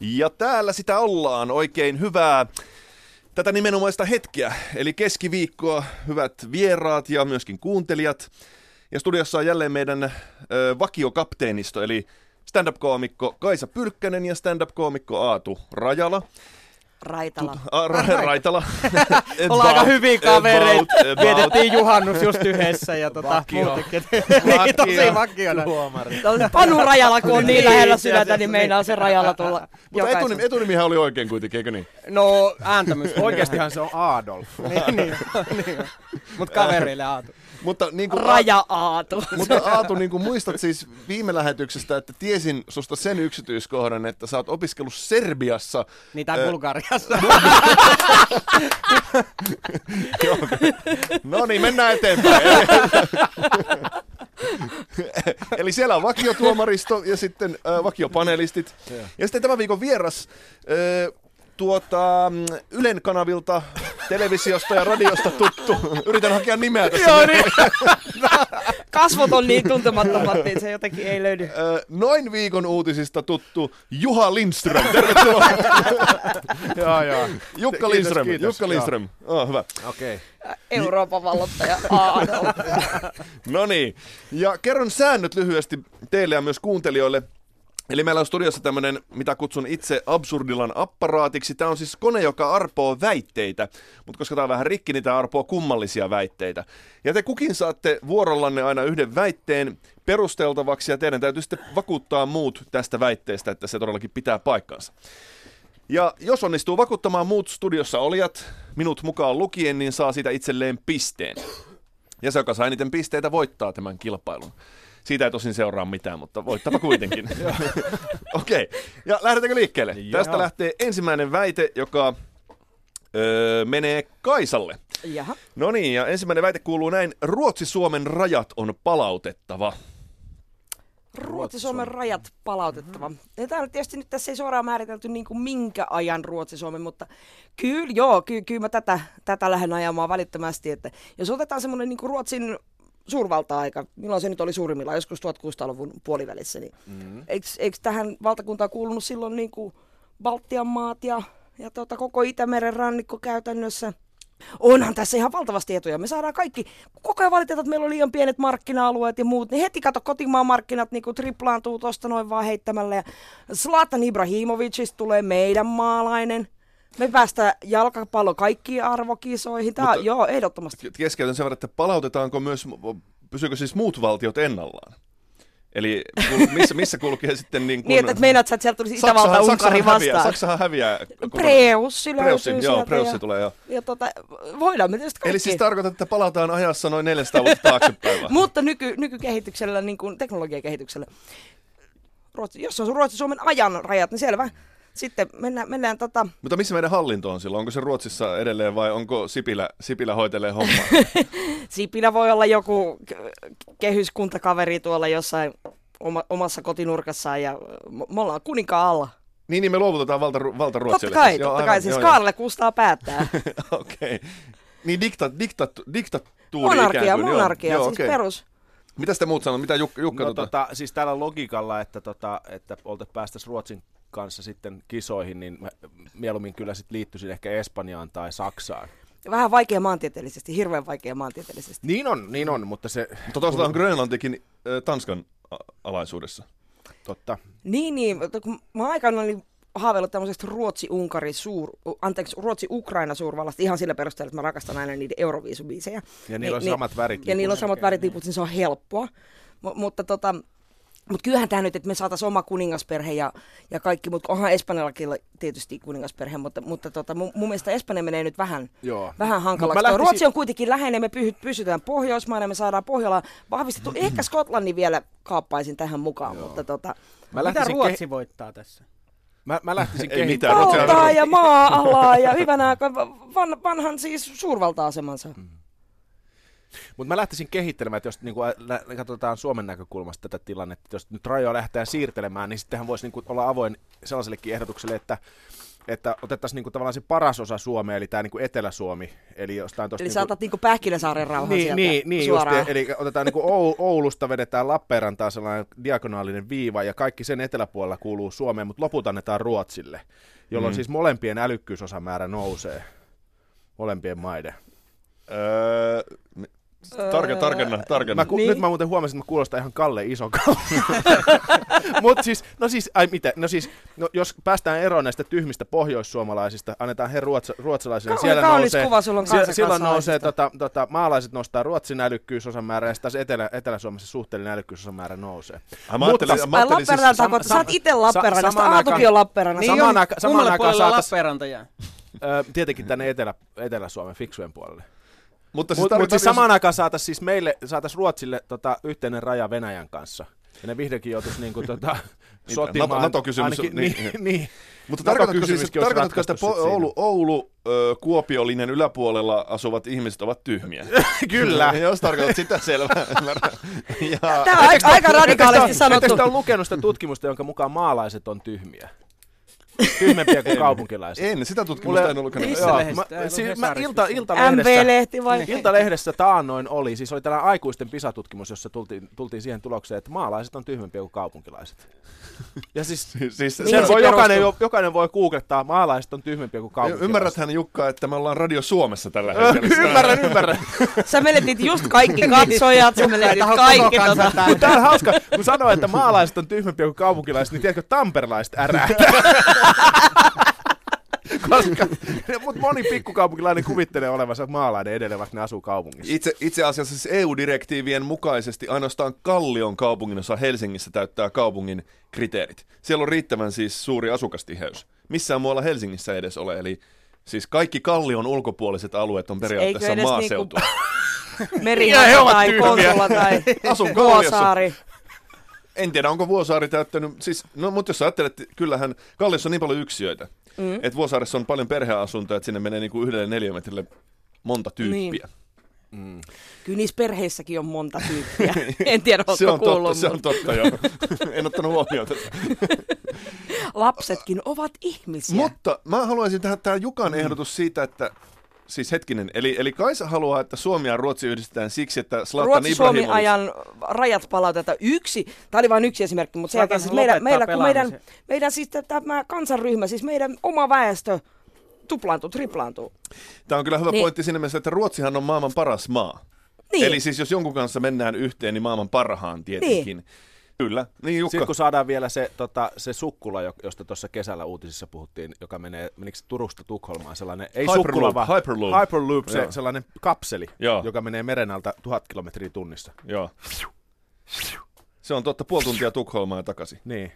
Ja täällä sitä ollaan oikein hyvää tätä nimenomaista hetkeä, eli keskiviikkoa, hyvät vieraat ja myöskin kuuntelijat. Ja studiossa on jälleen meidän ö, vakiokapteenisto, eli stand-up-koomikko Kaisa Pylkkänen ja stand-up-koomikko Aatu Rajala. Raitala. Tut, a, ra, Raitala. Ollaan aika hyviä kavereita. Vietettiin juhannus just yhdessä ja tota, Vakio. muutenkin. niin, tosi vakiona. Tuomari. Panu Rajala, kun on niin Niin, lähellä se- sydäntä, niin meinaa se Rajala tulla Mutta etunim, etunimihän oli oikein kuitenkin, eikö niin? No, ääntämys. Oikeastihan se on Adolf. niin, niin, niin. Mut kavereille Aatu. Mutta niin kuin, Raja Aatu. Mutta Aatu, niin kuin muistat siis viime lähetyksestä, että tiesin susta sen yksityiskohdan, että sä oot opiskellut Serbiassa. Niin tää Ö, Bulgariassa. Joo. No niin, mennään eteenpäin. Eli siellä on vakiotuomaristo ja sitten äh, vakiopanelistit. Ja sitten tämän viikon vieras äh, tuota, mm, Ylen kanavilta, televisiosta ja radiosta tuttu. Yritän hakea nimeä tässä. Joo, niin. Kasvot on niin tuntemattomat, niin se jotenkin ei löydy. Noin viikon uutisista tuttu Juha Lindström. Tervetuloa. joo, joo. Jukka Kiitos, Lindström. kiitos. Jukka Lindström. Oh, hyvä. Okei. Euroopan vallottaja. No niin. Ja kerron säännöt lyhyesti teille ja myös kuuntelijoille. Eli meillä on studiossa tämmöinen, mitä kutsun itse absurdilan apparaatiksi. Tämä on siis kone, joka arpoo väitteitä, mutta koska tämä on vähän rikki, niin tämä arpoo kummallisia väitteitä. Ja te kukin saatte vuorollanne aina yhden väitteen perusteltavaksi, ja teidän täytyy sitten vakuuttaa muut tästä väitteestä, että se todellakin pitää paikkansa. Ja jos onnistuu vakuuttamaan muut studiossa olijat, minut mukaan lukien, niin saa siitä itselleen pisteen. Ja se, joka saa eniten pisteitä, voittaa tämän kilpailun. Siitä ei tosin seuraa mitään, mutta voittapa kuitenkin. Okei, okay. ja lähdetäänkö liikkeelle? Joo. Tästä lähtee ensimmäinen väite, joka öö, menee Kaisalle. Jaha. No niin, ja ensimmäinen väite kuuluu näin. Ruotsi-Suomen rajat on palautettava. Ruotsi-Suomen rajat palautettava. Ja tämä on tietysti nyt tässä ei suoraan määritelty niin kuin minkä ajan Ruotsi-Suomen, mutta kyllä, joo, kyllä, kyllä mä tätä, tätä lähden ajamaan välittömästi. Että jos otetaan semmoinen niin kuin Ruotsin suurvalta-aika, milloin se nyt oli suurimmillaan, joskus 1600-luvun puolivälissä, niin mm-hmm. eikö, eikö tähän valtakuntaan kuulunut silloin niin kuin Baltian maat ja, ja tota, koko Itämeren rannikko käytännössä? Onhan tässä ihan valtavasti etuja. Me saadaan kaikki, koko ajan valitetaan, että meillä on liian pienet markkina-alueet ja muut, niin heti kato kotimaan markkinat niin kuin triplaantuu tuosta noin vaan heittämällä. Ja Zlatan Ibrahimovicista tulee meidän maalainen. Me päästään jalkapallo kaikkiin arvokisoihin. Tämä, Mutta- joo, ehdottomasti. Keskeytän sen verran, että palautetaanko myös, pysyykö siis muut valtiot ennallaan? Eli missä, missä kulkee sitten niin kuin... Niin, että, meinaat, sä, että sieltä tulisi Itävalta Unkari häviää, vastaan. Saksahan häviää. Preussi Preussi, löytyy joo, sieltä Preussi ja, tulee jo. ja tota, voidaan me tietysti kaikki. Eli siis tarkoitat, että palataan ajassa noin 400 vuotta taaksepäin? Mutta nyky, nykykehityksellä, niin kuin teknologiakehityksellä, Ruotsi, jos on Ruotsi-Suomen ajan rajat, niin selvä. Sitten mennään, mennään tota, Mutta missä meidän hallinto on silloin? Onko se Ruotsissa edelleen vai onko Sipilä, Sipilä hoitelee hommaa? Sipilä voi olla joku kehyskuntakaveri tuolla jossain oma, omassa kotinurkassaan ja me ollaan kuninkaan alla. niin, niin me luovutetaan valta, valta Totta Ruotsille. kai, siis. Joo, totta aivan, kai. Siis joo, Kaarle kustaa päättää. joo. Okei. Niin dikta, dikta, diktatuuri monarkia, ikään kuin, joo. monarkia, Joo, siis okei. perus. Mitä te muut sanoo? Mitä Jukka, Jukka No tota? tota, siis tällä logiikalla, että, tota, että olte päästäisiin Ruotsin kanssa sitten kisoihin, niin mä mieluummin kyllä sitten liittyisin ehkä Espanjaan tai Saksaan. Vähän vaikea maantieteellisesti, hirveän vaikea maantieteellisesti. Niin on, niin on, mutta se Mutta toisaalta on Grönlantikin äh, Tanskan a- alaisuudessa. totta. Niin, niin, mutta kun mä aikanaan olin haaveillut tämmöisestä Ruotsi-Unkari suur, anteeksi, Ruotsi-Ukraina suurvallasta ihan sillä perusteella, että mä rakastan aina niiden Euroviisubiisejä. Ja niillä on samat värit Ja niillä on samat väritliput, niin se on helppoa. M- mutta tota, mutta kyllähän tämä nyt, että me saataisiin oma kuningasperhe ja, ja kaikki, mutta onhan Espanjallakin tietysti kuningasperhe, mutta, mutta tota, mun, mun mielestä Espanja menee nyt vähän, Joo. vähän hankalaksi. Lähtisin... Ruotsi on kuitenkin läheinen, me py, pysytään Pohjoismaina, me saadaan Pohjola vahvistettu. Ehkä Skotlannin vielä kaappaisin tähän mukaan, mutta tota, Mä Mitä lähtisin, Ruotsi voittaa tässä? mä, mä lähtisin Ei kehi- mitään, Ruotsi on- valtaa ja maa-alaa ja hyvänä vanhan siis suurvalta-asemansa. Mutta mä lähtisin kehittelemään, että jos niin kuin, katsotaan Suomen näkökulmasta tätä tilannetta, että jos nyt rajoja lähtee siirtelemään, niin sittenhän voisi niin kuin, olla avoin sellaisellekin ehdotukselle, että että otettaisiin niinku tavallaan se paras osa Suomea, eli tämä niinku Etelä-Suomi. Eli, jostain tosta Eli niinku, sä otat niinku Pähkinäsaaren rauhan niin, sieltä niin, niin just, suoraan. eli otetaan niinku Ou- Oulusta, vedetään Lappeenrantaan sellainen diagonaalinen viiva, ja kaikki sen eteläpuolella kuuluu Suomeen, mutta loput annetaan Ruotsille, jolloin Mm. siis molempien älykkyysosamäärä nousee. Molempien maiden. Öö, tarke, tarkenna, tarkenna. Mä, ku, Niin. Nyt mä muuten huomasin, että mä kuulostan ihan Kalle Isokalle. Mutta siis, no siis, ai mitä, no siis, no jos päästään eroon näistä tyhmistä pohjoissuomalaisista, annetaan he ruotsa, ruotsalaisille. Kauhean kaunis kuva sulla on sie- kanssa silloin kansalaisista. nousee, tota, tota, maalaiset nostaa Ruotsin älykkyysosamäärä ja sitten taas Etelä, Etelä-Suomessa suhteellinen älykkyysosamäärä nousee. Ah, mä ajattelin, Mutta- mä Ai ajattelin Lappeenranta, sam- siis, sä oot itse Lappeenrannasta, samaan Aatukin on Lappeenrannasta. Niin Samaan aika- samaan Kummalle aikaan puolelle saatais- Lappeenranta jää? Ö, tietenkin tänne Etelä, Etelä-Suomen fiksujen puolelle. Mutta siis mut tarkoitan, siis samaan aikaan saataisiin siis meille, saatais Ruotsille tota, yhteinen raja Venäjän kanssa. Ja ne vihdoinkin joutuisi niinku, tota, Niin, sotimaan. NATO- NATO-kysymys on- ainakin, niin. niin, niin. Mutta tarkoitatko, siis, tarkoitatko että po-. Oulu, Oulu ö, Kuopiolinjan yläpuolella asuvat ihmiset ovat tyhmiä? Kyllä. Jos tarkoitat sitä selvä. ja, Tämä on aika, aika radikaalisti sanottu. Ettekö te ole lukenut sitä tutkimusta, jonka mukaan maalaiset on tyhmiä? Tyhmempiä kuin kaupunkilaiset. en, sitä tutkimusta en. Missä Joo, lehdessä? mä, siis ollut mä ilta, iltalehdessä, MV-lehti vai? Iltalehdessä taannoin oli, siis oli tällainen aikuisten pisatutkimus, jossa tultiin, tultiin siihen tulokseen, että maalaiset on tyhmempiä kuin kaupunkilaiset. Ja siis Siis, siis, sen se voi jokainen, jokainen voi googlettaa, maalaiset on tyhmempiä kuin kaupunkilaiset. Ymmärräthän Jukka, että me ollaan Radio Suomessa tällä hetkellä. ymmärrän, ymmärrän. Sä menetit just kaikki katsojat, sä menetit kaikki tota. Tämä on hauska, kun sanoo, että maalaiset on tyhmempiä kuin kaupunkilaiset, niin tiedätkö, tamperelaiset ärähtää. Koska, mutta moni pikkukaupunkilainen kuvittelee olevansa maalainen edelleen, vaikka ne asuu kaupungissa. Itse, itse asiassa siis EU-direktiivien mukaisesti ainoastaan Kallion kaupunginosa Helsingissä täyttää kaupungin kriteerit. Siellä on riittävän siis suuri asukastiheys. Missään muualla Helsingissä ei edes ole, eli siis kaikki Kallion ulkopuoliset alueet on periaatteessa edes maaseutua. Ja he Merihaka ovat tai. Kontula tai Asun. Vuosaari. En tiedä, onko Vuosaari täyttänyt, siis, no mutta jos ajattelet, kyllähän Kalliossa on niin paljon yksiöitä, mm. että Vuosaaressa on paljon perheasuntoja, että sinne menee niinku yhdelle neliömetrille monta tyyppiä. Mm. Kyllä niissä perheissäkin on monta tyyppiä. En tiedä, Se on kuullut, totta, se on totta, joo. en ottanut huomioon tätä. lapsetkin ovat ihmisiä. Mutta mä haluaisin tähän, tähän Jukan ehdotus siitä, että Siis hetkinen, eli, eli Kaisa haluaa, että Suomi ja Ruotsi yhdistetään siksi, että Zlatan Ibrahimovic... ajan rajat palautetaan yksi, tämä oli vain yksi esimerkki, mutta sen siis meidän, meidän, kun meidän, meidän siis tämä kansanryhmä, siis meidän oma väestö tuplaantuu, triplaantuu. Tämä on kyllä hyvä Niin. pointti siinä mielessä, että Ruotsihan on maailman paras maa. Niin. Eli siis jos jonkun kanssa mennään yhteen, niin maailman parhaan tietenkin. Niin. Kyllä. Niin Jukka. Sitten kun saadaan vielä se, tota, se sukkula, jo- josta tuossa kesällä uutisissa puhuttiin, joka menee, menikö se Turusta Tukholmaan, sellainen, ei Hyperloop, sukkula, vaan Hyperloop. Hyperloop se, Joo. sellainen kapseli, Joo. joka menee meren alta tuhat kilometriä tunnissa. Joo. Se on totta, puoli tuntia Tukholmaan ja takaisin. Niin.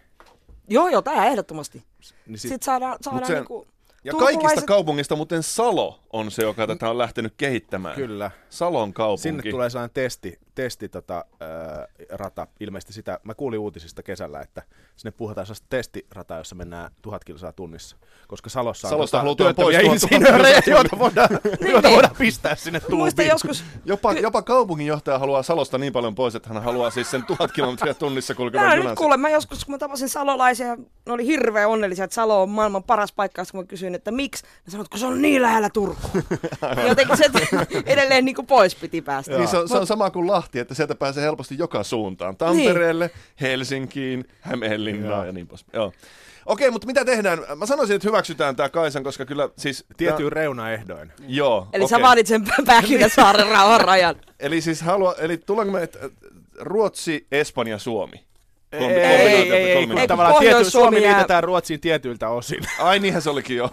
Joo, joo, tämä ehdottomasti. niin Sitten saadaan, saadaan se- niinku, Ja turkulaiset- kaikista kaupungista muuten Salo on se, joka tätä on lähtenyt kehittämään. Kyllä. Salon kaupunki. Sinne tulee sellainen testi, testi tota, ää, rata, ilmeisesti sitä, mä kuulin uutisista kesällä, että sinne puhutaan sellaista testirataa, jossa mennään tuhat kilsaa tunnissa, koska Salossa on Salosta tota, halutaan työttömiä pois insinöörejä, joita voidaan, joita niin. voidaan pistää sinne tuubiin. joskus, Jopa, jopa kaupunginjohtaja haluaa Salosta niin paljon pois, että hän haluaa siis sen tuhat kilometriä tunnissa kulkevan Mä junan. nyt kuulen, mä joskus kun mä tapasin salolaisia, ne oli hirveän onnellisia, että Salo on maailman paras paikka, kun mä kysyin, että miksi, ne sanoivat, kun se on niin lähellä Turkua. Jotenkin se edelleen niin kuin pois piti päästä. Niin se, on, se on sama kuin Lahti, että sieltä pääsee helposti joka suuntaan. Tampereelle, niin. Helsinkiin, Hämeenlinnaan Joo. ja niin pois. Joo. Okei, mutta mitä tehdään? Mä sanoisin, että hyväksytään tämä Kaisan, koska kyllä siis... Tietyin reunaehdoin. Tää, joo, Eli okei. sä vaadit sen Pähkinäsaaren rauhan rajan. Eli siis halua, eli tullaanko me, että Ruotsi, Espanja, Suomi? Ei, Kombi- ei, ei, ei, ei, Ei, kun tavallaan Pohjois-Suomi Suomi jää- liitetään Ruotsiin tietyiltä osin. Ai niinhän se olikin jo.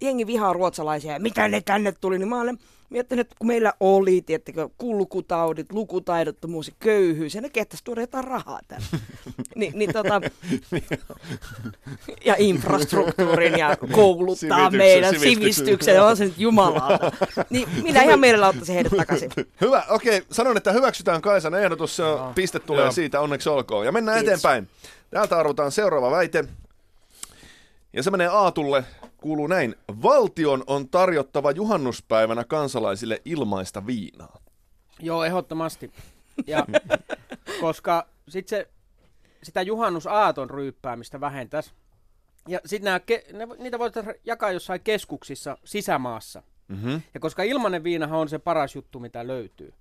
Jengi vihaa ruotsalaisia ja mitä ne tänne tuli, niin mä olen miettinyt, että kun meillä oli, tiettekö, kulkutaudit, lukutaidottomuus ja köyhyys, ja ne kehtäisi tuoda jotain rahaa tänne. Ni, niin tota, ja infrastruktuurin ja kouluttaa Sivistyksen, meidän sivistyksen. sivistyksen, on se nyt jumalauta. Niin minä ihan mielellä ottaisin heidät takaisin. Hyvä, okei. Sanon, että hyväksytään Kaisan ehdotus. Se on, piste tulee Joo. siitä, onneksi olkoon. Ja mennään Kiitos. eteenpäin. Täältä arvotaan seuraava väite. Ja se menee Aatulle. Kuuluu näin. Valtion on tarjottava juhannuspäivänä kansalaisille ilmaista viinaa. Joo, ehdottomasti. Ja, koska sit se, sitä juhannusaaton ryyppäämistä vähentäisi. Ja sitten ke- ne, niitä voitaisiin jakaa jossain keskuksissa sisämaassa. Mm-hmm. Ja koska ilmanen viinahan on se paras juttu, mitä löytyy,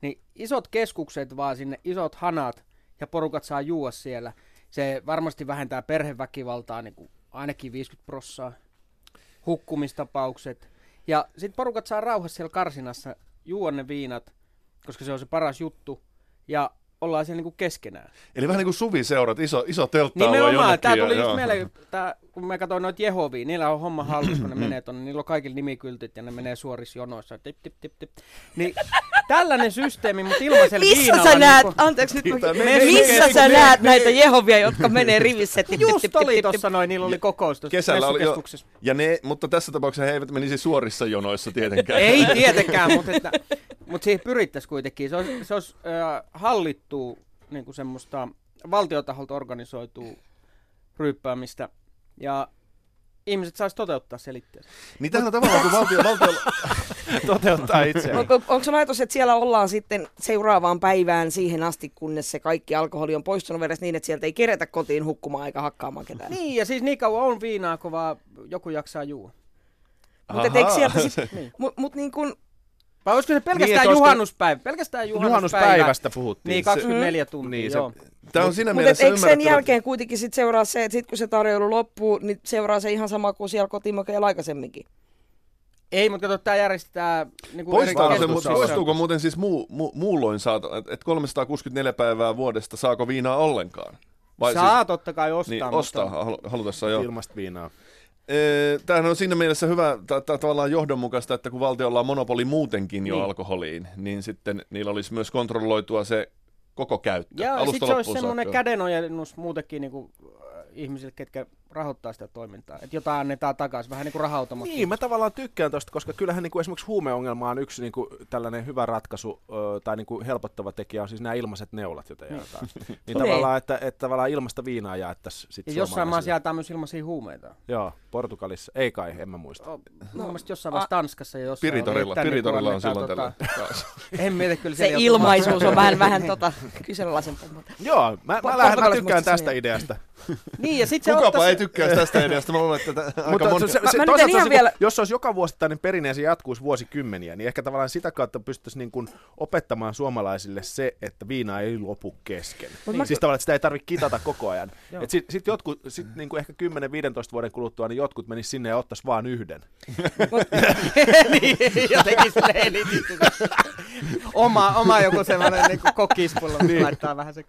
niin isot keskukset vaan sinne, isot hanat ja porukat saa juua siellä. Se varmasti vähentää perheväkivaltaa niin kuin ainakin 50 prossaa, hukkumistapaukset. Ja sitten porukat saa rauhassa siellä karsinassa juua ne viinat, koska se on se paras juttu. Ja ollaan siellä niinku keskenään. Eli vähän niin kuin suviseurat, iso, iso teltta Nimenomaan, tämä tuli just mieleen, tää, kun mä katsoin noita Jehovia, niillä on homma hallussa, kun ne menee tonne, niillä on kaikilla nimikyltit ja ne menee suorissa jonoissa, tip, tip, tip, tip. Niin tällainen systeemi, mutta ilmaisella Missä viinalla... sä näet, niinku- anteeksi nyt, mä- me- me- missä me- sä me- näet me- näitä Jehovia, jotka menee rivissä? Tip, tip, Just tip, oli tuossa noin, niillä oli kokous tuossa Kesällä oli jo, messukeskuksessa. ja ne, mutta tässä tapauksessa he eivät menisi suorissa jonoissa tietenkään. Ei tietenkään, mutta, että, mutta siihen pyrittäisiin kuitenkin. Se olisi, se olisi äh, hallittua niin kuin semmoista valtiotaholta organisoitua ryyppäämistä ja ihmiset saisi toteuttaa selitteensä. Niin tähän on tavallaan, kun valtio, valtio, toteuttaa itseään. Onko, onko se ajatus, että siellä ollaan sitten seuraavaan päivään siihen asti, kunnes se kaikki alkoholi on poistunut verestä niin, että sieltä ei kerätä kotiin hukkumaan eikä hakkaamaan ketään? Niin, ja siis niin kauan on viinaa, kun vaan joku jaksaa juua. Mutta eikö sieltä sit, mut, mut niin kun, Vai olisiko se pelkästään Niin, niin, että olisiko- juhannuspäivä? Pelkästään juhannuspäivä. Juhannuspäivästä puhuttiin. Niin, 24 tuntia, niin, niin, se- joo. tämä on siinä Mutta mielessä eikö sen jälkeen kuitenkin sit seuraa se, että sit kun se tarjoilu loppuu, niin seuraa se ihan sama kuin siellä kotimökeillä aikaisemminkin? Ei, mutta kato, tämä järjestetään niin kuin Poistaako se, eri mu- keskuksissa. poistuuko muuten siis muu, mu, muulloin että et 364 päivää vuodesta saako viinaa ollenkaan? Saa siis, totta kai ostaa. niin, mutta- ostaa halu- halutessaan joo. Ilmasta viinaa. Ee, Tämähän on siinä mielessä hyvä, ta- ta- tavallaan johdonmukaista, että kun valtiolla on monopoli muutenkin jo Niin. alkoholiin, niin sitten niillä olisi myös kontrolloitua se koko käyttö. Ja alusta sitten se olisi semmoinen kädenojennus muutenkin niin kuin, äh, ihmisille, ketkä rahoittaa sitä toimintaa. Että jotain annetaan takaisin, vähän niin kuin raha Niin, mä tavallaan tykkään tosta, koska kyllähän niin kuin esimerkiksi huumeongelma on yksi niin kuin, tällainen hyvä ratkaisu ö, tai niin kuin helpottava tekijä on siis nämä ilmaiset neulat, joita jaetaan. niin tavallaan, että, että tavallaan ilmasta viinaa jaettaisiin sitten Ja jossain maassa jaetaan myös ilmaisia huumeita. Joo, Portugalissa. Ei kai, en mä muista. Oh, no, mun mielestä jossain vaiheessa Tanskassa ja jossain Piritorilla, oli, Piritorilla on silloin tota- En mieti kyllä Se ilmaisuus on vähän, vähän tota, kyseenalaisempaa. mutta- Joo, mä, mä, mä tykkään tästä ideasta. Niin, ja sitten se Kukapa ottaisi- ei tykkää tästä ideasta. Mä luulen, että aika Mutta moni... se, se, Mä- se, mä ihan se, vielä- jos se olisi joka vuosittainen perinne ja se jatkuisi vuosikymmeniä, niin ehkä tavallaan sitä kautta pystyisi niin kuin opettamaan suomalaisille se, että viina ei lopu kesken. Mut mä- Siis tavallaan, että sitä ei tarvitse kitata koko ajan. Et sit, sit jotkut, sit niin kuin ehkä 10-15 vuoden kuluttua, niin jotkut menis sinne ja ottais vaan yhden. niin, jotenkin oma, oma joku semmoinen niin kokispullo, niin. laittaa vähän se.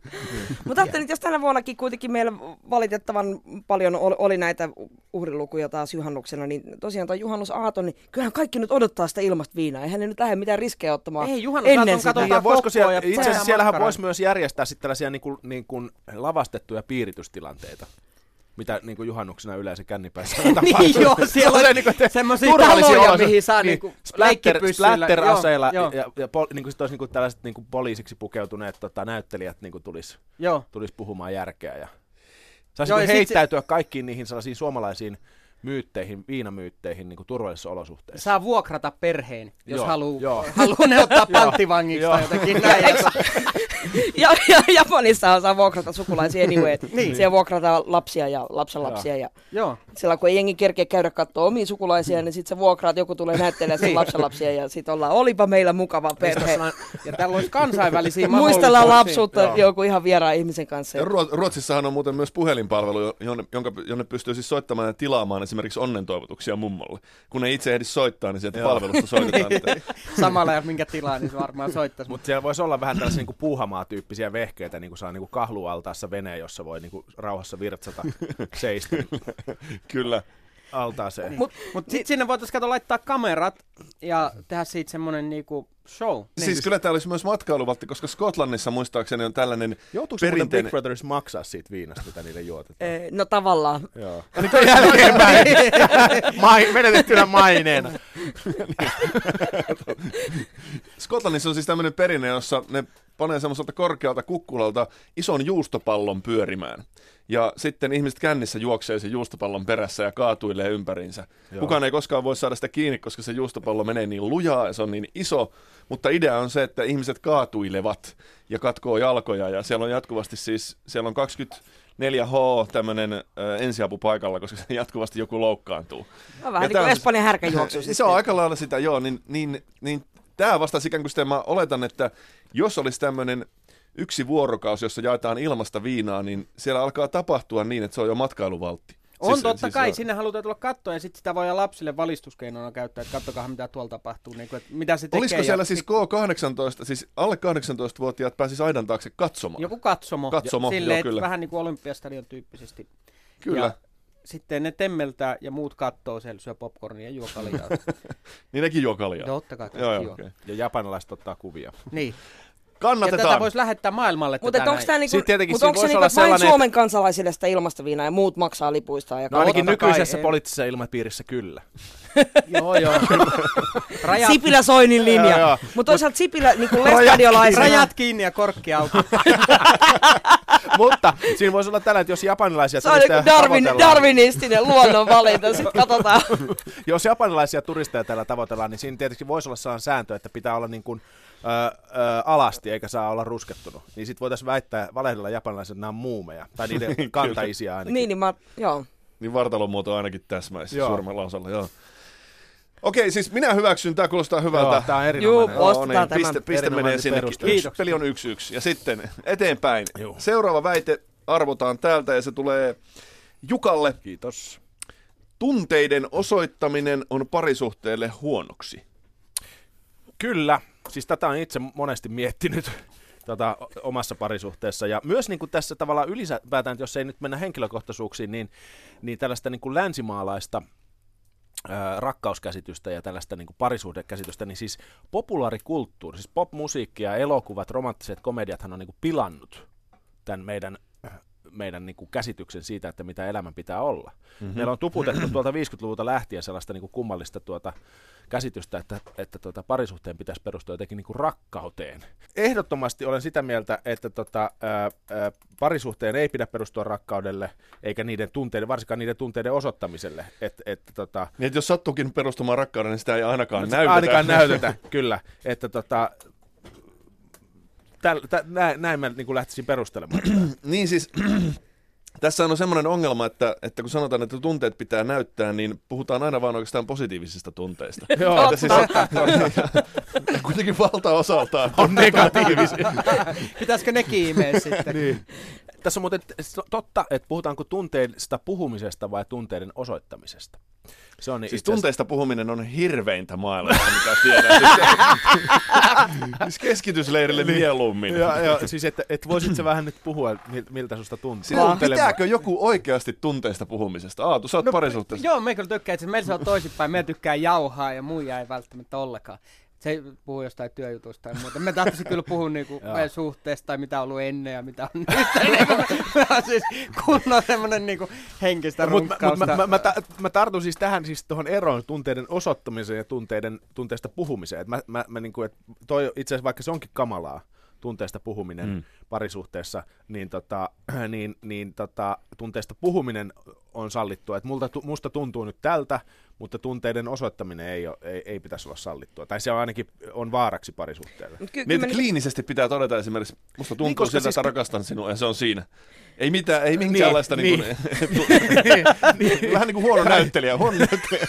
Mutta ajattelin, että jos tänä vuonnakin kuitenkin meillä valitettavan paljon oli, näitä uhrilukuja taas juhannuksena, niin tosiaan tuo juhannusaaton, niin kyllähän kaikki nyt odottaa sitä ilmasta viinaa. Eihän ne nyt lähde mitään riskejä ottamaan Ei, ennen sitä. Ja voisiko siellä, ja itse asiassa siellähän voisi myös järjestää sitten tällaisia niin kuin, niin kuin lavastettuja piiritystilanteitä mitä niin kuin juhannuksena yleensä kännipäissä niin joo, siellä on niin semmoisia taloja, oloja. mihin saa niin, niinku splatter, leikkipyssyillä. splatter-aseilla Joo, ja, ja pol, niin kuin sit olisi niin kuin tällaiset niin kuin poliisiksi pukeutuneet tota, näyttelijät niin kuin tulisi, joo. tulisi puhumaan järkeä. Ja saisi Joo, niin ja sit heittäytyä kaikkiin niihin sellaisiin suomalaisiin myytteihin, viinamyytteihin niin kuin turvallisissa olosuhteissa. Saa vuokrata perheen, jos Joo, haluaa joo. haluu ne ottaa panttivangiksi Joo. tai jotenkin näin. ja, ja Japanissa saa vuokrata sukulaisia anyway. Niin. niin. Siellä vuokrataan lapsia ja lapsenlapsia. Ja Joo. silloin kun ei jengi kerkeä käydä katsoa omia sukulaisia, niin sitten se vuokraat, joku tulee näyttelemään sen Niin. lapsenlapsia ja sitten ollaan, olipa meillä mukava perhe. Ja täällä olisi kansainvälisiä Muistellaan lapsuutta Joo. joku ihan vieraan ihmisen kanssa. Ruotsissahan on muuten myös puhelinpalvelu, jonne, jonka, jonne pystyy siis soittamaan ja tilaamaan esimerkiksi onnentoivotuksia mummolle. Kun ei itse ehdi soittaa, niin sieltä Joo. palvelusta soitetaan. että Samalla ja minkä tilaa, niin se varmaan soittaisi. Mutta siellä voisi olla vähän tällaisia niin puuhamaa-tyyppisiä vehkeitä, niin kuin saa niin kuin kahlualtaassa veneen, jossa voi niin kuin rauhassa virtsata seistä Kyllä. Altaaseen. Mut, mut sit sinne voitaisiin kato laittaa kamerat ja tehdä siitä semmonen niinku show. Siis kyllä tämä olisi myös matkailuvaltti, koska Skotlannissa muistaakseni on tällainen Joutuuko perinteinen... Big Brothers maksaa siitä viinasta, mitä niille juotetaan? Eh, No tavallaan. Joo. Nyt on jälkeenpäin Mai, menetettynä maineena. Skotlannissa on siis tämmöinen perinne, jossa ne panee semmoiselta korkealta kukkulalta ison juustopallon pyörimään. Ja sitten ihmiset kännissä juoksee sen juustopallon perässä ja kaatuilee ympäriinsä. Joo. Kukaan ei koskaan voi saada sitä kiinni, koska se juustopallo menee niin lujaa ja se on niin iso. Mutta idea on se, että ihmiset kaatuilevat ja katkoo jalkoja ja siellä on jatkuvasti siis, siellä on 4H tämmöinen ensiapu paikalla, koska se jatkuvasti joku loukkaantuu. No, vähän Ja niin kuin on- Espanjan härkäjuoksu. Se on aika lailla sitä, joo, niin, niin, niin tämä vastasi ikään kuin sitä, mä oletan, että jos olisi tämmöinen yksi vuorokausi, jossa jaetaan ilmasta viinaa, niin siellä alkaa tapahtua niin, että se on jo matkailuvaltti. On Siis- totta siis kai, joo. sinne halutaan tulla kattoon ja sitten sitä voi lapsille valistuskeinona käyttää, että kattokaa mitä tuolla tapahtuu, niin kuin, että mitä se tekee. Olisiko siellä ja siis K18, siis alle 18-vuotiaat pääsis aidan taakse katsomaan? Joku katsomo. Katsomo, Silleen, joo, kyllä. Vähän niin kuin olympiastadion tyyppisesti. Kyllä. Ja sitten ne temmeltää ja muut kattoo siellä, syö popcornia ja juo kaljaa. Niin nekin juo kaljaa. totta kai. Joo, joo, okei. Ja japanilaiset ottaa kuvia. Niin. Ja Kannatetaan. tätä voisi lähettää maailmalle. Mutta onko tämä niinku, mut onko se voisi niinku, vain sellainen, Suomen kansalaisille sitä ilmasta viinaa ja muut maksaa lipuista? Ja No ainakin kai, nykyisessä ei. poliittisessa ilmapiirissä kyllä. Joo, joo. Rajat, Sipilä Soinin linja. Mutta toisaalta Sipilä niin lestadiolaisena. rajat kiinni ja korkki auki. Mutta siinä voisi olla tällä, että jos japanilaisia Se on niin turisteja Darwin, tavoitellaan, darwinistinen luonnonvalinta. Sitten katsotaan. jos japanilaisia turisteja tällä tavoitellaan, niin siinä tietysti voisi olla sellainen sääntö, että pitää olla niin kuin, ö, ö, alasti eikä saa olla ruskettunut. Niin sitten voitaisiin väittää, valehdella japanilaiset, että nämä on muumeja. Tai niiden kantaisia ainakin. niin, niin mä, joo. Niin vartalon muoto ainakin täsmäisi Joo. suurimmalla osalla, joo. Okei, siis minä hyväksyn, tämä kuulostaa hyvältä. Joo, tämä on Juu, erinomainen. ostetaan niin, piste, tämän. piste menee sinne. Kiitoksia. peli on yksi yksi. Ja sitten eteenpäin. Juu. Seuraava väite arvotaan täältä ja se tulee Jukalle. Kiitos. Tunteiden osoittaminen on parisuhteelle huonoksi. Kyllä, siis tätä on itse monesti miettinyt tota, omassa parisuhteessa. Ja myös niin kuin tässä tavallaan ylipäätään, jos ei nyt mennä henkilökohtaisuuksiin, niin, niin tällaista niin kuin länsimaalaista ää, rakkauskäsitystä ja tällaista niin kuin parisuhdekäsitystä, niin siis populaarikulttuuri, siis popmusiikki ja elokuvat, romanttiset komediathan on niin kuin pilannut tämän meidän meidän niin kuin käsityksen siitä, että mitä elämän pitää olla. Mm-hmm. Meillä on tuputettu tuolta 50-luvulta lähtien sellaista niin kuin kummallista tuota käsitystä, että, että tuota parisuhteen pitäisi perustua jotenkin niin kuin rakkauteen. Ehdottomasti olen sitä mieltä, että tota, ää, ää, parisuhteen ei pidä perustua rakkaudelle, eikä niiden tunteiden, varsinkaan niiden tunteiden osoittamiselle. Et, että tota, Niin, että jos sattuukin perustumaan rakkauden, niin sitä ei ainakaan No, näytetä. Ainakaan näytetä, kyllä. Että tota, täl, tä, näin, näin mä niin kuin lähtisin perustelemaan. Niin siis, tässä on semmoinen ongelma, että, että kun sanotaan, että tunteet pitää näyttää, niin puhutaan aina vain oikeastaan positiivisista tunteista. Joo, Että siis, ja kuitenkin valtaosaltaan on negatiivisia. Pitäisikö nekin imeä sitten? niin. Tässä on muuten totta, että puhutaanko tunteista puhumisesta vai tunteiden osoittamisesta. Se on niin Siis itse asiassa- tunteista puhuminen on hirveintä maailmassa, mitä tiedän. Siis, siis keskitysleirille mieluummin. Ja, ja, siis että et voisit sä vähän nyt puhua, mil- miltä susta tuntuu. Siis pitääkö joku oikeasti tunteista puhumisesta? Aatu, sä oot no, parisuhteessa. Joo, me kyllä tykkää, että meillä se on toisinpäin. Me tykkää jauhaa ja muija ei välttämättä ollenkaan. Se puhuu jostain työjutusta tai muuta. Me tahtoisin kyllä puhua niinku meidän suhteesta tai mitä on ollut ennen ja mitä on nyt. niinku, siis kunnon semmonen niinku henkistä Mut mä, mut runkkausta. mä, mä, mä, ta- mä tartun siis tähän siis tuohon eroon tunteiden osoittamiseen ja tunteiden, tunteista puhumiseen. Et mä, mä, mä niinku, et toi itse asiassa vaikka se onkin kamalaa, tunteista puhuminen Mm. mm. parisuhteessa, niin, tota, niin, niin tota, tunteista puhuminen on sallittua. Et multa, musta tuntuu nyt tältä, mutta tunteiden osoittaminen ei, ole, ei, ei pitäisi olla sallittua. Tai se on ainakin on vaaraksi parisuhteelle. Ky- Niin, kyllä että mä- kliinisesti pitää todeta esimerkiksi, musta tuntuu Niin, niin, koska siltä, siis- että rakastan sinua ja se on siinä. Ei mitään, ei minkäänlaista niin, niin. niin, kuin, vähän niin kuin huono näyttelijä, huono näyttelijä.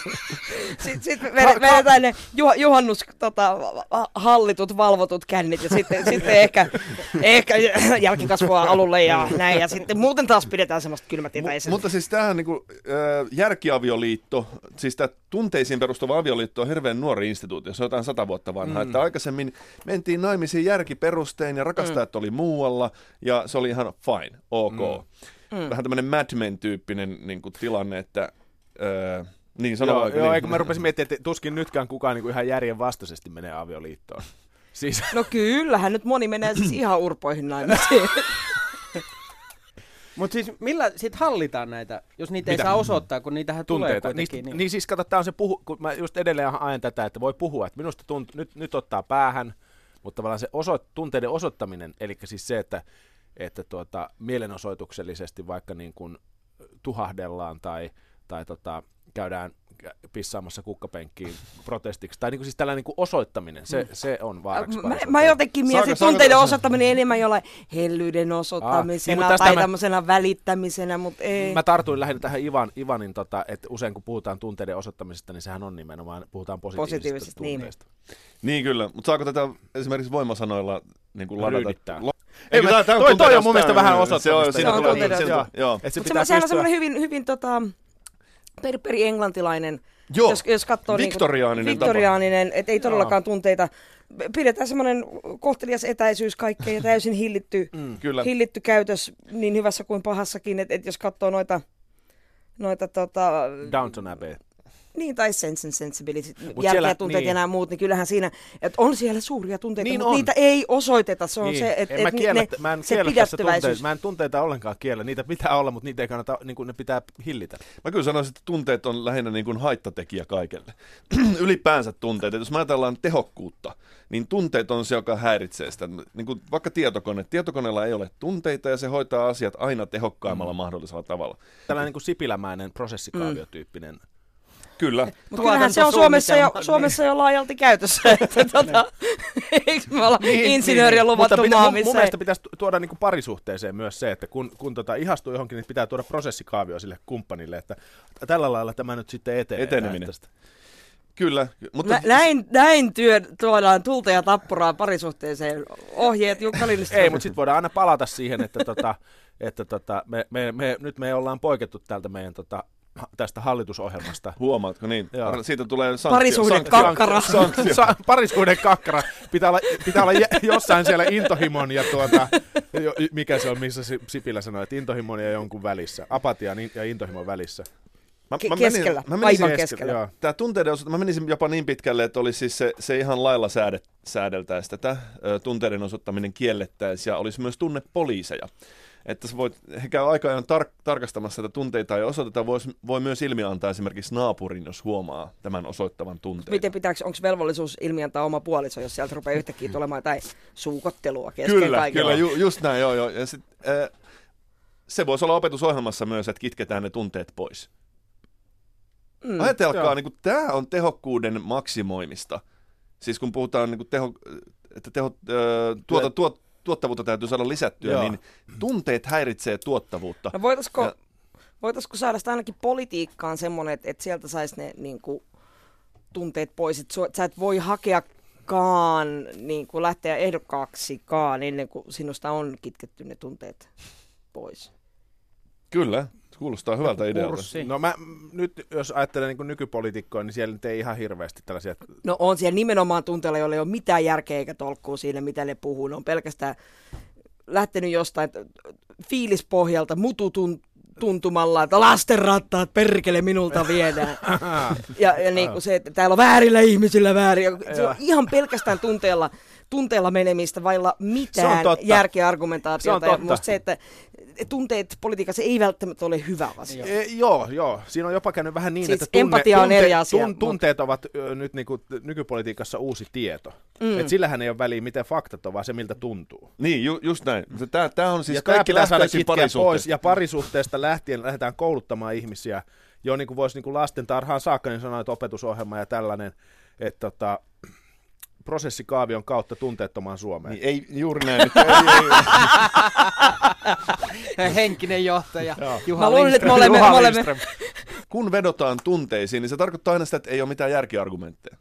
Sitten sit vedetään, ne juh, juhannus tota, hallitut, valvotut kännit ja sitten, sitten ehkä, ehkä jälkikasvua alulle ja näin. Ja sitten muuten taas pidetään semmoista Ei se- mutta siis tämähän niin kuin, äh, järkiavioliitto, siis tämä tunteisiin perustuva avioliitto on hirveän nuori instituutio, se on jotain sata vuotta vanha. Mm. Että aikaisemmin mentiin naimisiin järkiperustein ja rakastajat mm. oli muualla ja se oli ihan fine, ok. Mm. Mm. Vähän tämmöinen Mad Men-tyyppinen niin kuin, tilanne, että... Äh, niin sanoo Joo, joo niin. eikö mä rupesin miettimään, että tuskin nytkään kukaan niin kuin ihan järjen vastaisesti menee avioliittoon. Siis, No kyllähän nyt moni menee siis ihan urpoihin naimisiin. Mutta siis millä sit hallitaan näitä, jos niitä Mitä? ei saa osoittaa, kun niitähän tulee tunteita. kuitenkin. Niistä, niin. niin. siis kato, tää on se puhu, kun mä just edelleen ajan tätä, että voi puhua, että minusta tunt, nyt, nyt ottaa päähän, mutta tavallaan se oso, tunteiden osoittaminen, eli siis se, että, että tuota, mielenosoituksellisesti vaikka niin kuin tuhahdellaan tai, tai tota, käydään, pissaamassa kukkapenkkiin protestiksi. Tai niin kuin siis tällainen niin kuin osoittaminen, se, se on vaaraksi. Mä, mä jotenkin mietin tunteiden osoittaminen enemmän jollain hellyyden osoittamisena niin, mutta tästä tai mä- tämmöisenä välittämisenä, mutta ei. Mä tartuin lähinnä tähän Ivan, Ivanin, tota, että usein kun puhutaan tunteiden osoittamisesta, niin sehän on nimenomaan, puhutaan positiivisista, Positiivisista, niin. tunteista. Niin kyllä, mutta saako tätä esimerkiksi voimasanoilla niin kuin ladata? Ryydittää. Lo- Ei, mä- toi- toi on mun mielestä vähän Se on, osoittamista. Se on tulee, siitä- osoittamista. joo. Se Mutta pitää sehän on semmoinen hyvin, hyvin tota, perperi englantilainen, Joo, jos, jos katsoo viktoriaaninen niinku, viktoriaaninen, että ei todellakaan tunteita. Pidetään semmoinen kohtelias etäisyys kaikkeen ja täysin hillitty, Mm. Kyllä. hillitty käytös niin hyvässä kuin pahassakin, että et jos katsoo noita, noita tota, Downton Abbey. Niin tai Sense and Sensibility, siellä- tunteet niin. ja nämä muut, niin kyllähän siinä, että on siellä suuria tunteita, Niin mutta on. niitä ei osoiteta, se on Niin. se, että mä, et kiellä, ne, mä en se tunteita, mä en tunteita ollenkaan kiellä. Niitä pitää olla, mutta niitä ei kannata, niin kuin, ne pitää hillitä. Mä kyllä sanoisin, että tunteet on lähinnä niin kuin haittatekijä kaikelle. Ylipäänsä tunteet. Et jos me ajatellaan tehokkuutta, niin tunteet on se, joka häiritsee sitä. Niin kuin vaikka tietokone. Tietokoneella ei ole tunteita ja se hoitaa asiat aina tehokkaimmalla mahdollisella tavalla. Tällainen niin kuin sipilämäinen prosessikaavio-tyyppinen. Kyllä. Mutta kyllähän se on Suomessa jo, Suomessa jo laajalti käytössä, että tota, eikö me olla niin, insinööriä luvattu Mutta pitä, maa, mun, missä mun ei- mielestä pitäisi tu- tuoda niin kuin parisuhteeseen myös se, että kun, kun tota ihastuu johonkin, niin pitää tuoda prosessikaavio sille kumppanille, että tällä lailla tämä nyt sitten etenee. Eteneminen. tästä. Kyllä. Mutta Nä, näin, näin työ, tuodaan tulta ja tappuraa parisuhteeseen. Ohjeet Jukka Lindström. Ei, mutta sitten voidaan aina palata siihen, että, tota, että tota, me, me, me, nyt me ollaan poikettu täältä meidän tota, tästä hallitusohjelmasta. huomaatko niin? Joo. Siitä tulee sanktio. Parisuhde sanktio- kakkara. sanktio. Sa- parisuuden kakkara. Pitää olla, pitää olla jossain siellä intohimon ja tuota, jo- mikä se on, missä Si- Sipilä sanoi, että intohimon ja jonkun välissä. Apatian in- ja intohimon välissä. Mä, Ke- keskellä, aivan menisin- keskellä. Joo. Tämä tunteiden osoittaminen, mä menisin jopa niin pitkälle, että olisi siis se, se ihan lailla säädet, säädeltäisi tätä, tunteiden osoittaminen kiellettäisiin ja olisi myös tunnepoliiseja. Että sä voit, he käy aika ajan tar- tarkastamassa että tunteita ja osoiteta, vois, voi myös ilmi antaa esimerkiksi naapurin, jos huomaa tämän osoittavan tunteita. Miten pitääkö, onko velvollisuus ilmiantaa oma puoliso, jos sieltä rupeaa yhtäkkiä tulemaan jotain suukottelua kesken Kyllä, kaiken? kyllä ju, just näin, joo, joo. Ja sit, äh, se voisi olla opetusohjelmassa myös, että kitketään ne tunteet pois. Mm. Ajatelkaa, Joo. niin kuin, tämä on tehokkuuden maksimoimista. Siis kun puhutaan, niin kuin teho, että teho, ö, tuota, tuot, tuottavuutta täytyy saada lisättyä, Joo. niin tunteet häiritsee tuottavuutta. No voitaisiko, Ja- voitaisiko saada sitä ainakin politiikkaan semmoinen, että, että sieltä saisi ne niin kuin, tunteet pois, että sä et voi hakeakaan, niin kuin lähteä ehdokkaaksikaan ennen kuin sinusta on kitketty ne tunteet pois. Kyllä, kuulostaa hyvältä idealta. Kurssi. No mä nyt, jos ajattelen niin nykypoliitikkoa, niin siellä nyt ei ihan hirveästi tällaisia... No on siellä nimenomaan tunteella, joilla ei ole mitään järkeä eikä tolkkua siinä, mitä ne puhuu. Ne on pelkästään lähtenyt jostain fiilispohjalta, mututun tuntumalla, että lastenrattaat perkele minulta viedään. ja, ja niin kuin se, että täällä on väärillä ihmisillä väärin. Se on ihan pelkästään tunteella, tunteella menemistä vailla Se mitään järkeä Se argumentaatiota. on Ja totta. musta se, että tunteet politiikassa ei välttämättä ole hyvä asia. E, joo, joo. Siinä on jopa käynyt vähän niin, Siis että tunne, empatia on eri asia, tun, tunteet ovat ö, nyt niin kuin, nykypolitiikassa uusi tieto. Mm. Et sillähän ei ole väliä, miten faktat on, vaan se, miltä tuntuu. Niin, ju, just näin. Tämä, tämä on siis ja tämä kaikki pitää saada pois, ja parisuhteesta lähtien lähdetään kouluttamaan ihmisiä, jo niin kuin voisi niin kuin lasten tarhaan saakka, niin sanoa, että opetusohjelma ja tällainen, että tota, prosessikaavion kautta tunteettomaan Suomeen. Niin, ei juuri näin. Nyt, ei, ei, Henkinen johtaja Joo. Juha Mä luulen, että me olemme, Juha me olemme, kun vedotaan tunteisiin, niin se tarkoittaa aina sitä, että ei ole mitään järkiargumentteja.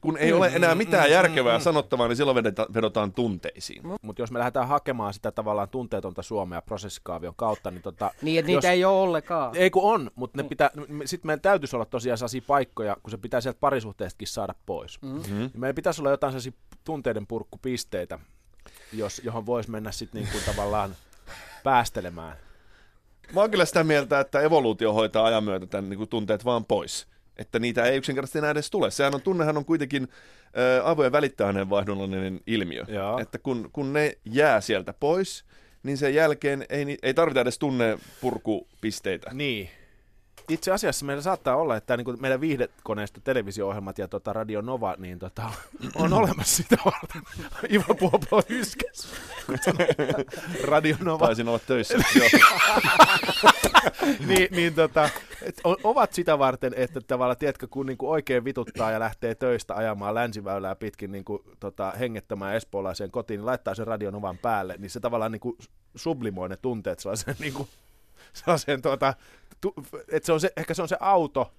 Kun ei ole enää mitään järkevää sanottavaa, niin silloin vedeta, vedotaan tunteisiin. Mutta jos me lähdetään hakemaan sitä tavallaan tunteetonta Suomea prosessikaavion kautta, niin tota, Niin, että niitä jos- ei ole ollenkaan. Ei kun on, mutta ne pitää, sitten meillä täytyisi olla tosiaan sellaisia paikkoja, kun se pitää sieltä parisuhteestakin saada pois. Mm-hmm. Niin meillä pitäisi olla jotain sellaisia tunteiden purkkupisteitä, jos, johon voisi mennä sitten niin kuin tavallaan päästelemään. Mä oon kyllä sitä mieltä, että evoluutio hoitaa ajan myötä tämän niin kuin tunteet vaan pois. Että niitä ei yksinkertaisesti enää edes tule. Sehän on, tunnehan on kuitenkin ä, avojen välittäjäneen vaihdollinen ilmiö. Joo. Että kun, kun ne jää sieltä pois, niin sen jälkeen ei, ei tarvita edes tunnepurkupisteitä. Niin. itse asiassa meillä saattaa olla, että niin kuin meidän viihdekoneista televisio-ohjelmat ja tota Radio Nova, niin tota, on olemassa sitä varten. Ivo Puopo yskäs. Radio Nova. Taisin olla töissä. Niin, niin tota, et o- ovat sitä varten, että tavallaan, tiedätkö, kun niinku oikein vituttaa ja lähtee töistä ajamaan länsiväylää pitkin niinku, tota, hengettämään espoolaiseen kotiin, niin laittaa sen radionovan päälle, niin se tavallaan niinku sublimoi ne tunteet sellaiseen, niinku, sellaiseen tuota, tu, että se on se, ehkä se on se auto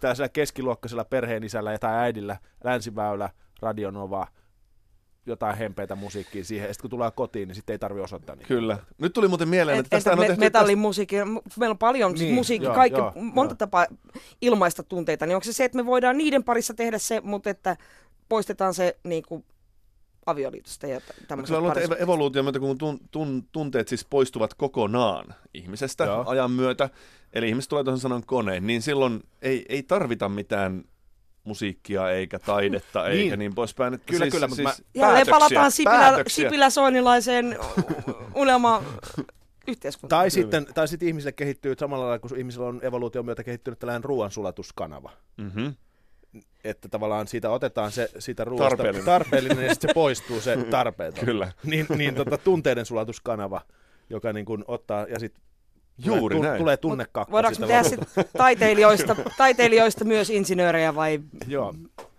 tällaisella keskiluokkaisella perheenisällä ja tai äidillä, länsiväylä, radionova, jotain hempeitä musiikkia siihen, ja sitten kun tulee kotiin, niin sitten ei tarvi osoittaa niitä. Kyllä. Nyt tuli muuten mieleen, että Entä tästä on me, tehty... metallimusiikki, meillä on paljon Niin, musiikki, joo, kaikki, joo, monta joo. tapaa ilmaista tunteita, niin onko se se, että me voidaan niiden parissa tehdä se, mutta että poistetaan se niin kuin, avioliitosta ja Kyllä tämmöisestä että parisuhteesta? ev- evoluutio myötä, kun tun, tun, tunteet siis poistuvat kokonaan ihmisestä Joo. ajan myötä, eli ihmiset tulee tuohon sanan koneen, niin silloin ei, ei tarvita mitään musiikkia eikä taidetta Niin. eikä niin poispäin. Että Kyllä, siis, kyllä, mutta siis Jälleen päätöksiä, palataan Sipilä. Sipilä-Soinilaiseen unelma yhteiskuntaan. Tai sitten, tai sitten ihmisille kehittyy samalla lailla, kun ihmisillä on evoluution myötä kehittynyt tällainen ruoansulatuskanava. Mm-hmm. Että tavallaan siitä otetaan se siitä ruoasta Tarpeellinen. tarpeellinen ja sitten se poistuu se tarpeeton. Kyllä. Niin, niin tota, tunteiden sulatuskanava, joka niin kuin ottaa ja sitten Juuri tulee, näin. tulee tunnekakka Voidaanko tehdä sit taiteilijoista, taiteilijoista myös insinöörejä vai Joo,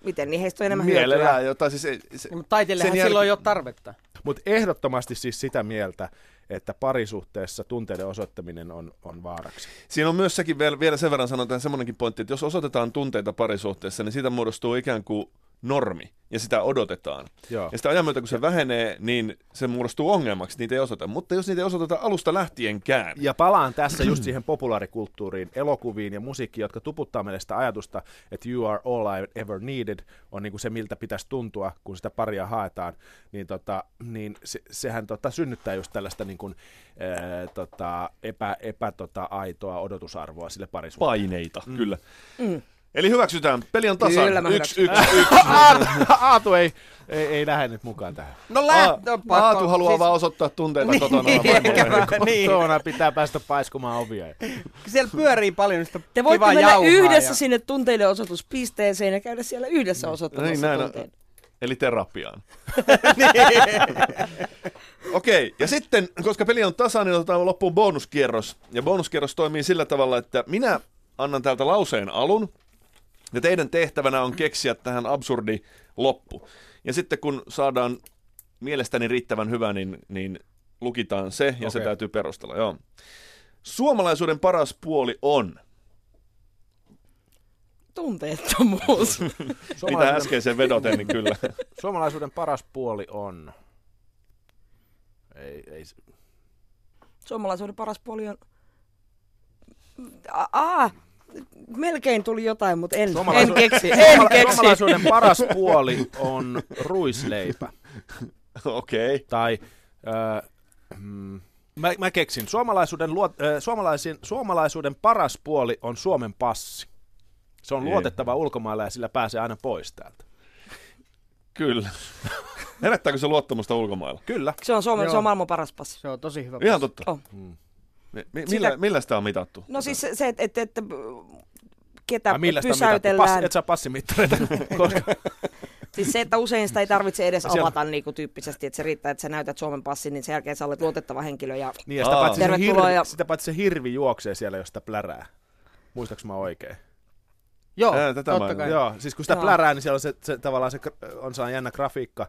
miten, niin heistä on enemmän hyötyä? Mielellään, jota siis ei, se, Niin, mutta taiteilijahan jäl- silloin ei ole tarvetta. mutta ehdottomasti siis sitä mieltä, että parisuhteessa tunteiden osoittaminen on, on vaaraksi. Siinä on myös sekin vielä, vielä sen verran sanotaan semmoinenkin pointti, että jos osoitetaan tunteita parisuhteessa, niin siitä muodostuu ikään kuin normi, ja sitä odotetaan. Joo. Ja sitä ajan myötä, kun se vähenee, niin se muodostuu ongelmaksi, niitä ei osoiteta. Mutta jos niitä ei osoiteta alusta lähtienkään, Ja palaan tässä just siihen populaarikulttuuriin, elokuviin ja musiikkiin, jotka tuputtaa meille sitä ajatusta, että you are all I ever needed on niin kuin se, miltä pitäisi tuntua, kun sitä paria haetaan, niin, tota, niin se, sehän tota, synnyttää just tällaista niin kuin, ää, tota, epä, epä tota, aitoa odotusarvoa sille parisuhteelle. paineita, mm. kyllä. Mm. Eli hyväksytään. Peli on Kyllä tasan. mä Yksi, yksi, yksi. Aatu, Aatu ei, ei, ei lähde nyt mukaan tähän. No lähtö on pakko. Aatu haluaa siis, vaan osoittaa tunteita Niin, kotona. niin. niin. Kotona pitää päästä paiskumaan ovia. Siellä pyörii paljon sitä Te voitte mennä yhdessä ja... sinne tunteiden osoituspisteeseen ja käydä siellä yhdessä osoittamassa Niin, näin tunteita. Eli terapiaan. Niin. Okei, ja sitten, koska peli on tasan, niin otetaan loppuun bonuskierros. Ja bonuskierros toimii sillä tavalla, että minä annan täältä lauseen alun, ja teidän tehtävänä on keksiä tähän absurdi loppu. Ja sitten kun saadaan mielestäni riittävän hyvä, niin, niin lukitaan se, ja se Okei. täytyy perustella. Joo. Suomalaisuuden paras puoli on, Tunteettomuus. mitä Suomalaisuuden, äskeiseen vedoten, niin kyllä. suomalaisuuden paras puoli on... Ei, ei, Suomalaisuuden paras puoli on... Aa, melkein tuli jotain, mutta en, en Suomalaisu- keksi. En keksi. Suomalaisuuden paras puoli on ruisleipä. Okei. Okay. Tai, äh, mm, mä, mä keksin, suomalaisuuden, luot, äh, suomalaisin, suomalaisuuden paras puoli on Suomen passi. Se on Ei. luotettava ulkomailla ja sillä pääsee aina pois täältä. Kyllä. Herättääkö se luottamusta ulkomailla? Kyllä. Se on Suomen, se on maailman paras passi. Se on tosi hyvä. Ihan totta. Oh. Mi- mi- millä, millä sitä on mitattu? No siis se, se että et, et, ketä Ai millä sitä on mitattu? pysäytellään. Passi, et saa passimittareita. koska, Siis se, että usein sitä ei tarvitse edes Siellä- avata niin kuin tyyppisesti, että se riittää, että sä näytät Suomen passin, niin sen jälkeen sä olet luotettava henkilö. Ja niin ja sitä paitsi, se hirvi, ja- sitä paitsi se hirvi juoksee siellä, jos sitä plärää. Muistaaks mä oikein? Joo, Ää, tätä mä totta en- kai. Joo, siis kun sitä Joo. plärää, niin siellä on se, se tavallaan se, on sellainen jännä grafiikka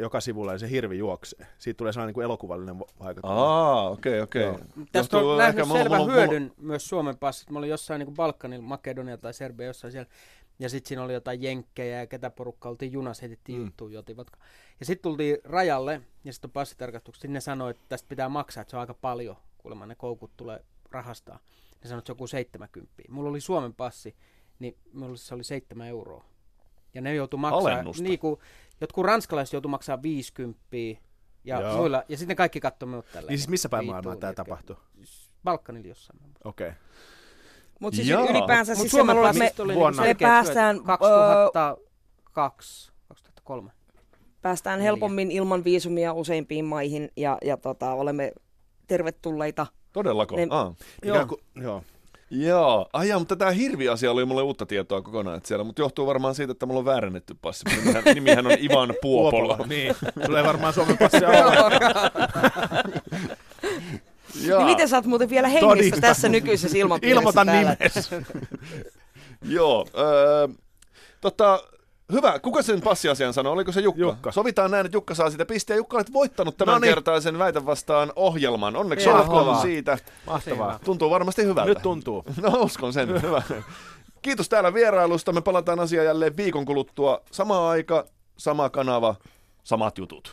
joka sivulla ja se hirvi juoksee. Siitä tulee sellainen niin kuin elokuvallinen vaikutelma. Aa, okei, okei. Joo. Tästä on nähnyt mulla- selvän mulla- hyödyn myös Suomen passit. Mä olin jossain niin Balkanilla, Makedonia tai Serbia jossain siellä. Ja sitten siinä oli jotain jenkkejä ja ketä porukka oltiin junassa, heitettiin Mm. juttuun, jotiin vodka. Ja sitten tultiin rajalle ja sitten on passitarkastukset. Ne sanoi, että tästä pitää maksaa, että se on aika paljon. Kuulemma ne koukut tulee rahastaa. Ne sanoi, että se on joku 70. Mulla oli Suomen passi, niin mulla se oli 7 euroa. Ja ne joutui maksaa, Alennusta. niin kuin, jotkut ranskalaiset joutu maksaa 50 ja Joo. muilla, ja sitten kaikki katsoi minut tälleen. Niin siis missä päin maailmaa tämä tapahtui? Balkanilla jossain. Okei. Okay. Mutta siis Jaa. ylipäänsä Mut siis Suomen me oli vuonna- Me päästään, 2002, 2003. päästään Neljä. helpommin ilman viisumia useimpiin maihin ja, ja tota, olemme tervetulleita. Todellako? Ne- Aa. Joo. Kun, joo. Joo, ai jaa, mutta tämä hirvi-asia oli mulle uutta tietoa kokonaan että siellä, mutta johtuu varmaan siitä, että mulla on väärennetty passi. Nimihän, nimihän on Ivan Puopola. niin, sulla ei varmaan Suomen passia ole. niin miten sä oot muuten vielä hengissä Todistan. tässä nykyisessä ilmapiirissä Ilmoitan nimes. Joo, öö, tota, Hyvä. Kuka sen passiasian sanoi? Oliko se Jukka? Jukka. Sovitaan näin, että Jukka saa sitä pisteen. Jukka olet voittanut tämän no niin. kertaisen väitä vastaan ohjelman. Onneksi olkoon siitä. Mahtavaa. Tuntuu varmasti hyvältä. Nyt tuntuu. No uskon sen. Hyvä. Kiitos täällä vierailusta. Me palataan asiaan jälleen viikon kuluttua. Sama aika, sama kanava, samat jutut.